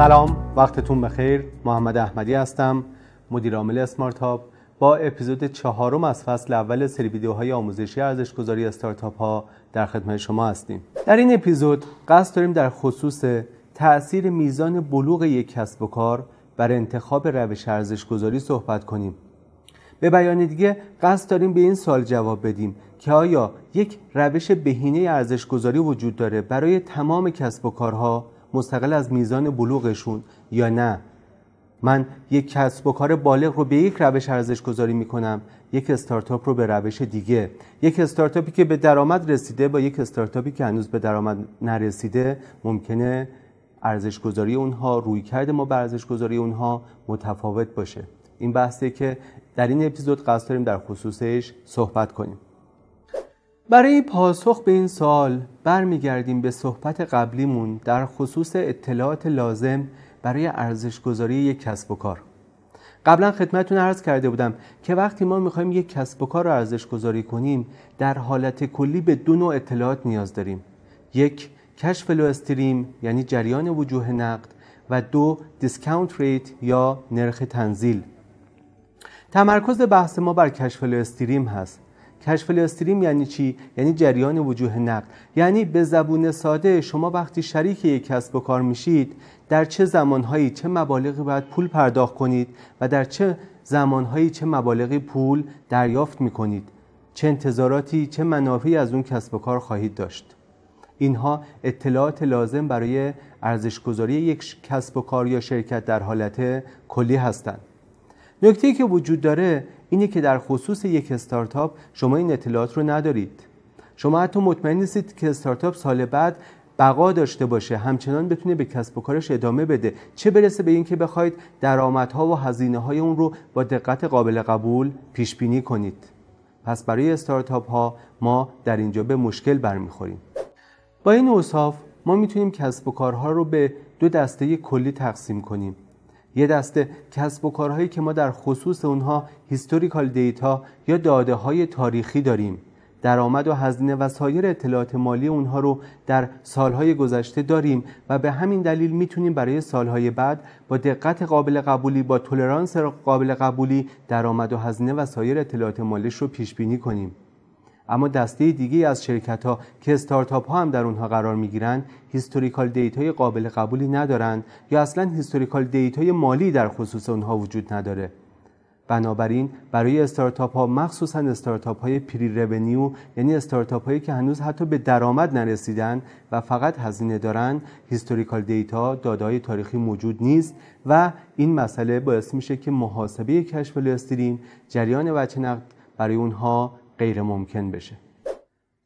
سلام وقتتون بخیر. محمد احمدی هستم مدیر عامل اسمارت هاب با اپیزود چهارم از فصل اول سری ویدیوهای آموزشی ارزش گذاری استارتاپ ها در خدمت شما هستیم. در این اپیزود قصد داریم در خصوص تأثیر میزان بلوغ یک کسب و کار بر انتخاب روش ارزش گذاری صحبت کنیم. به بیان دیگه قصد داریم به این سال جواب بدیم که آیا یک روش بهینه ارزش گذاری وجود داره برای تمام کسب و کارها؟ مستقل از میزان بلوغشون یا نه؟ من یک کسب و کار بالغ رو به یک روش ارزش گذاری می کنم یک استارتاپ رو به روش دیگه. یک استارتاپی که به درآمد رسیده با یک استارتاپی که هنوز به درآمد نرسیده ممکنه ارزش گذاری اونها روی کرده ما به ارزش گذاری اونها متفاوت باشه. این بحثه که در این اپیزود قصد داریم در خصوصش صحبت کنیم. برای پاسخ به این سوال برمیگردیم به صحبت قبلیمون در خصوص اطلاعات لازم برای ارزش گذاری یک کسب و کار. قبلا خدمتتون عرض کرده بودم که وقتی ما می‌خوایم یک کسب و کار رو ارزش گذاری کنیم در حالت کلی به دو نوع اطلاعات نیاز داریم. یک cash flow stream یعنی جریان وجوه نقد و دو discount rate یا نرخ تنزیل. تمرکز بحث ما بر کشف لو استریم هست. کشف استریم یعنی چی؟ یعنی جریان وجوه نقد. یعنی به زبون ساده شما وقتی شریک یک کسب و کار میشید در چه زمانهایی چه مبالغی باید پول پرداخت کنید و در چه زمانهایی چه مبالغی پول دریافت می‌کنید. چه انتظاراتی چه منافعی از اون کسب و کار خواهید داشت. اینها اطلاعات لازم برای ارزشگذاری یک کسب و کار یا شرکت در حالت کلی هستند. نکته که وجود داره اینه که در خصوص یک استارتاپ شما این اطلاعات رو ندارید. شما حتی مطمئن نیستید که استارتاپ سال بعد بقا داشته باشه همچنان بتونه به کسب و کارش ادامه بده. چه برسه به اینکه بخواید درآمدها و هزینه های اون رو با دقت قابل قبول پیش بینی کنید. پس برای استارتاپ ها ما در اینجا به مشکل برمیخوریم. با این اوصاف ما می‌تونیم کسب و کارها رو به دو دسته کلی تقسیم کنیم. یه دسته کسب و کارهایی که ما در خصوص اونها historical data یا داده های تاریخی داریم. درآمد و هزینه و سایر اطلاعات مالی اونها رو در سالهای گذشته داریم و به همین دلیل می‌تونیم برای سالهای بعد با دقت قابل قبولی با تولرانس قابل قبولی درآمد و هزینه و سایر اطلاعات مالیش رو پیش بینی کنیم. اما دسته دیگه از شرکت ها که استارتاپ ها هم در اونها قرار می گیرن historical data ی قابل قبولی ندارن یا اصلا historical data ی مالی در خصوص اونها وجود نداره. بنابراین برای استارتاپ ها مخصوصا استارتاپ های pre-revenue یعنی استارتاپ هایی که هنوز حتی به درآمد نرسیدن و فقط هزینه دارن historical data داده‌ی تاریخی موجود نیست و این مسئله باعث میشه که محاسبه cash flow stream جریان وجه نقد برای اونها غیر ممکن بشه.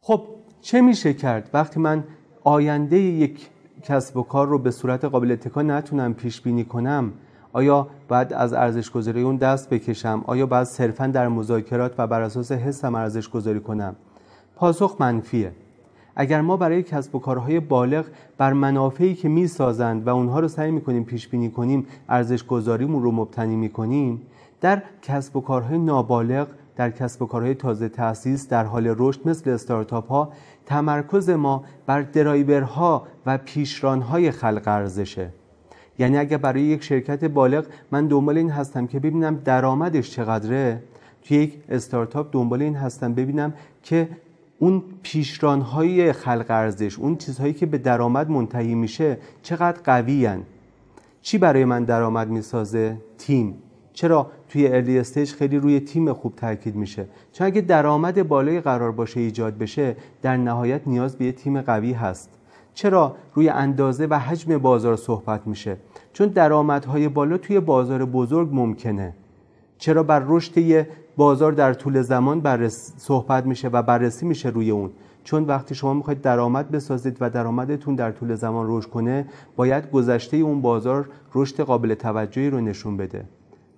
خب چه میشه کرد؟ وقتی من آینده یک کسب و کار رو به صورت قابل اتکا نتونم پیش بینی کنم آیا باید از ارزش گذاری اون دست بکشم؟ آیا باید صرفا در مذاکرات و بر اساس حسم ارزش گذاری کنم؟ پاسخ منفیه. اگر ما برای کسب و کارهای بالغ بر منافعی که می‌سازند و اونها رو سعی می‌کنیم پیش بینی کنیم ارزش گذاریمون رو مبتنی می‌کنیم در کسب و کارهای نابالغ در کسب و کارهای تازه تأسیس در حال رشد مثل استارتاپ ها تمرکز ما بر درایورها و پیشرانهای خلق ارزشه. یعنی اگر برای یک شرکت بالغ من دنبال این هستم که ببینم درآمدش چقدره توی یک استارتاپ دنبال این هستم ببینم که اون پیشرانهای خلق ارزش اون چیزهایی که به درآمد منتهی میشه چقدر قوی چی برای من درآمد می‌سازه؟ تیم. چرا توی ارلی استیج خیلی روی تیم خوب تاکید میشه؟ چون اگه درآمد بالای قرار باشه ایجاد بشه در نهایت نیاز به یه تیم قوی هست. چرا روی اندازه و حجم بازار صحبت میشه؟ چون درآمدهای بالا توی بازار بزرگ ممکنه. چرا بر رشد یه بازار در طول زمان بررس صحبت میشه و بررسی میشه روی اون؟ چون وقتی شما می‌خواید درآمد بسازید و درآمدتون در طول زمان رشد کنه باید گذشته اون بازار رشد قابل توجهی رو نشون بده.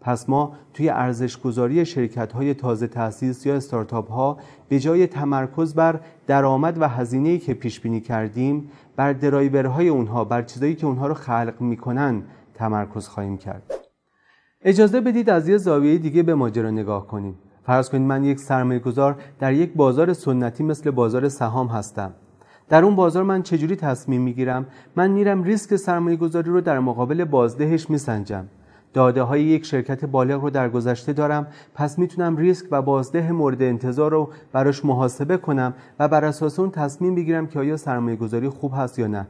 پس ما توی ارزش گذاری شرکت های تازه تأسیس یا استارتاپ ها به جای تمرکز بر درآمد و هزینه که پیش بینی کردیم بر درایورهای اونها بر چیزایی که اونها رو خلق می‌کنن تمرکز خواهیم کرد. اجازه بدید از یه زاویه دیگه به ماجرا نگاه کنیم. فرض کنید من یک سرمایه گذار در یک بازار سنتی مثل بازار سهام هستم. در اون بازار من چجوری تصمیم می‌گیرم؟ من میرم ریسک سرمایه گذاری رو در مقابل بازدهش میسنجم. داده های یک شرکت بالغ رو در گذشته دارم. پس می‌تونم ریسک و بازده مورد انتظار رو براش محاسبه کنم و بر اساس اون تصمیم بگیرم که آیا سرمایه گذاری خوب هست یا نه.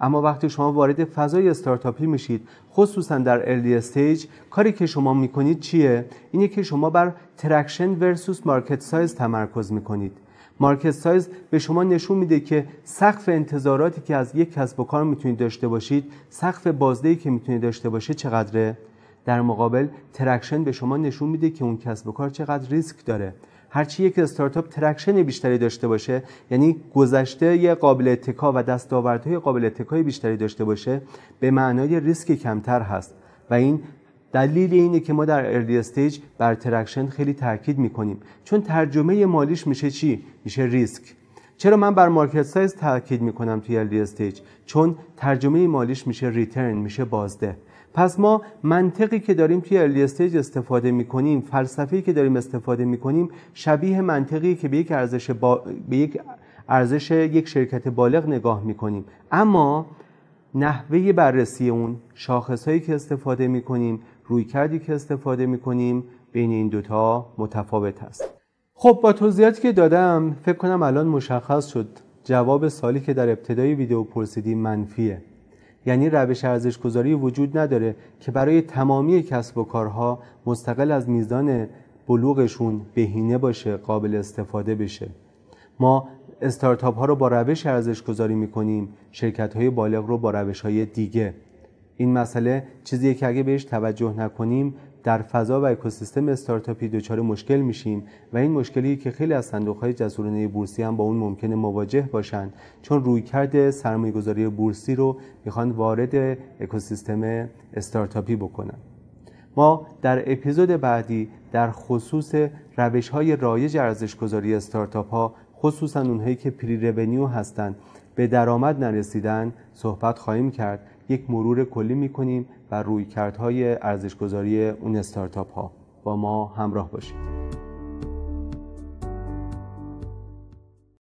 اما وقتی شما وارد فضای استارتاپی میشید خصوصا در early stage کاری که شما می‌کنید چیه؟ اینه که شما بر traction versus market size تمرکز می‌کنید. market size به شما نشون میده که سقف انتظاراتی که از یک کسب و کار می‌تونید داشته باشید سقف بازدهی که می‌تونید داشته باشید چقدره؟ در مقابل traction به شما نشون میده که اون کسب و کار چقدر ریسک داره. هرچی یک استارتاپ traction بیشتری داشته باشه یعنی گذشته‌ی قابل اتکا و دستاوردهای قابل اتکای بیشتری داشته باشه به معنای ریسک کمتر هست. و این دلیل اینه که ما در early stage بر traction خیلی تاکید می‌کنیم. چون ترجمه مالیش میشه چی؟ میشه ریسک چرا من بر market size تاکید می‌کنم توی early stage چون ترجمه مالیش میشه return میشه بازده. پس ما منطقی که داریم توی early stage استفاده می‌کنیم فلسفه‌ای که داریم استفاده می‌کنیم شبیه منطقی که به یک ارزش با... به یک ارزش یک شرکت بالغ نگاه می‌کنیم. اما نحوه بررسی اون شاخصهایی که استفاده می‌کنیم رویکردی که استفاده می‌کنیم بین این دوتا متفاوت هست خب با توضیحاتی که دادم فکر کنم الان مشخص شد جواب سالی که در ابتدای ویدیو پرسیدیم منفیه. یعنی روش ارزش گذاری وجود نداره که برای تمامی کسب و کارها مستقل از میزان بلوغشون بهینه باشه قابل استفاده بشه. ما استارتاپ ها رو با روش ارزش گذاری می‌کنیم شرکت های بالغ رو با روش های دیگه. این مسئله چیزیه که اگه بهش توجه نکنیم در فضا و اکوسیستم استارتاپی دچار مشکل میشیم و این مشکلی که خیلی از صندوق جسورانه بورسی هم با اون ممکنه مواجه باشن. چون رویکرد سرمایه‌گذاری بورسی رو می‌خوان وارد اکوسیستم استارتاپی بکنن. ما در اپیزود بعدی در خصوص روش های رایج ارزش گذاری استارتاپ ها خصوصا اونهایی که پری رونیو هستند به درآمد نرسیدن صحبت خواهیم کرد. یک مرور کلی می‌کنیم روی کردهای ارزشگذاری اون استارتاپ ها با ما همراه باشید.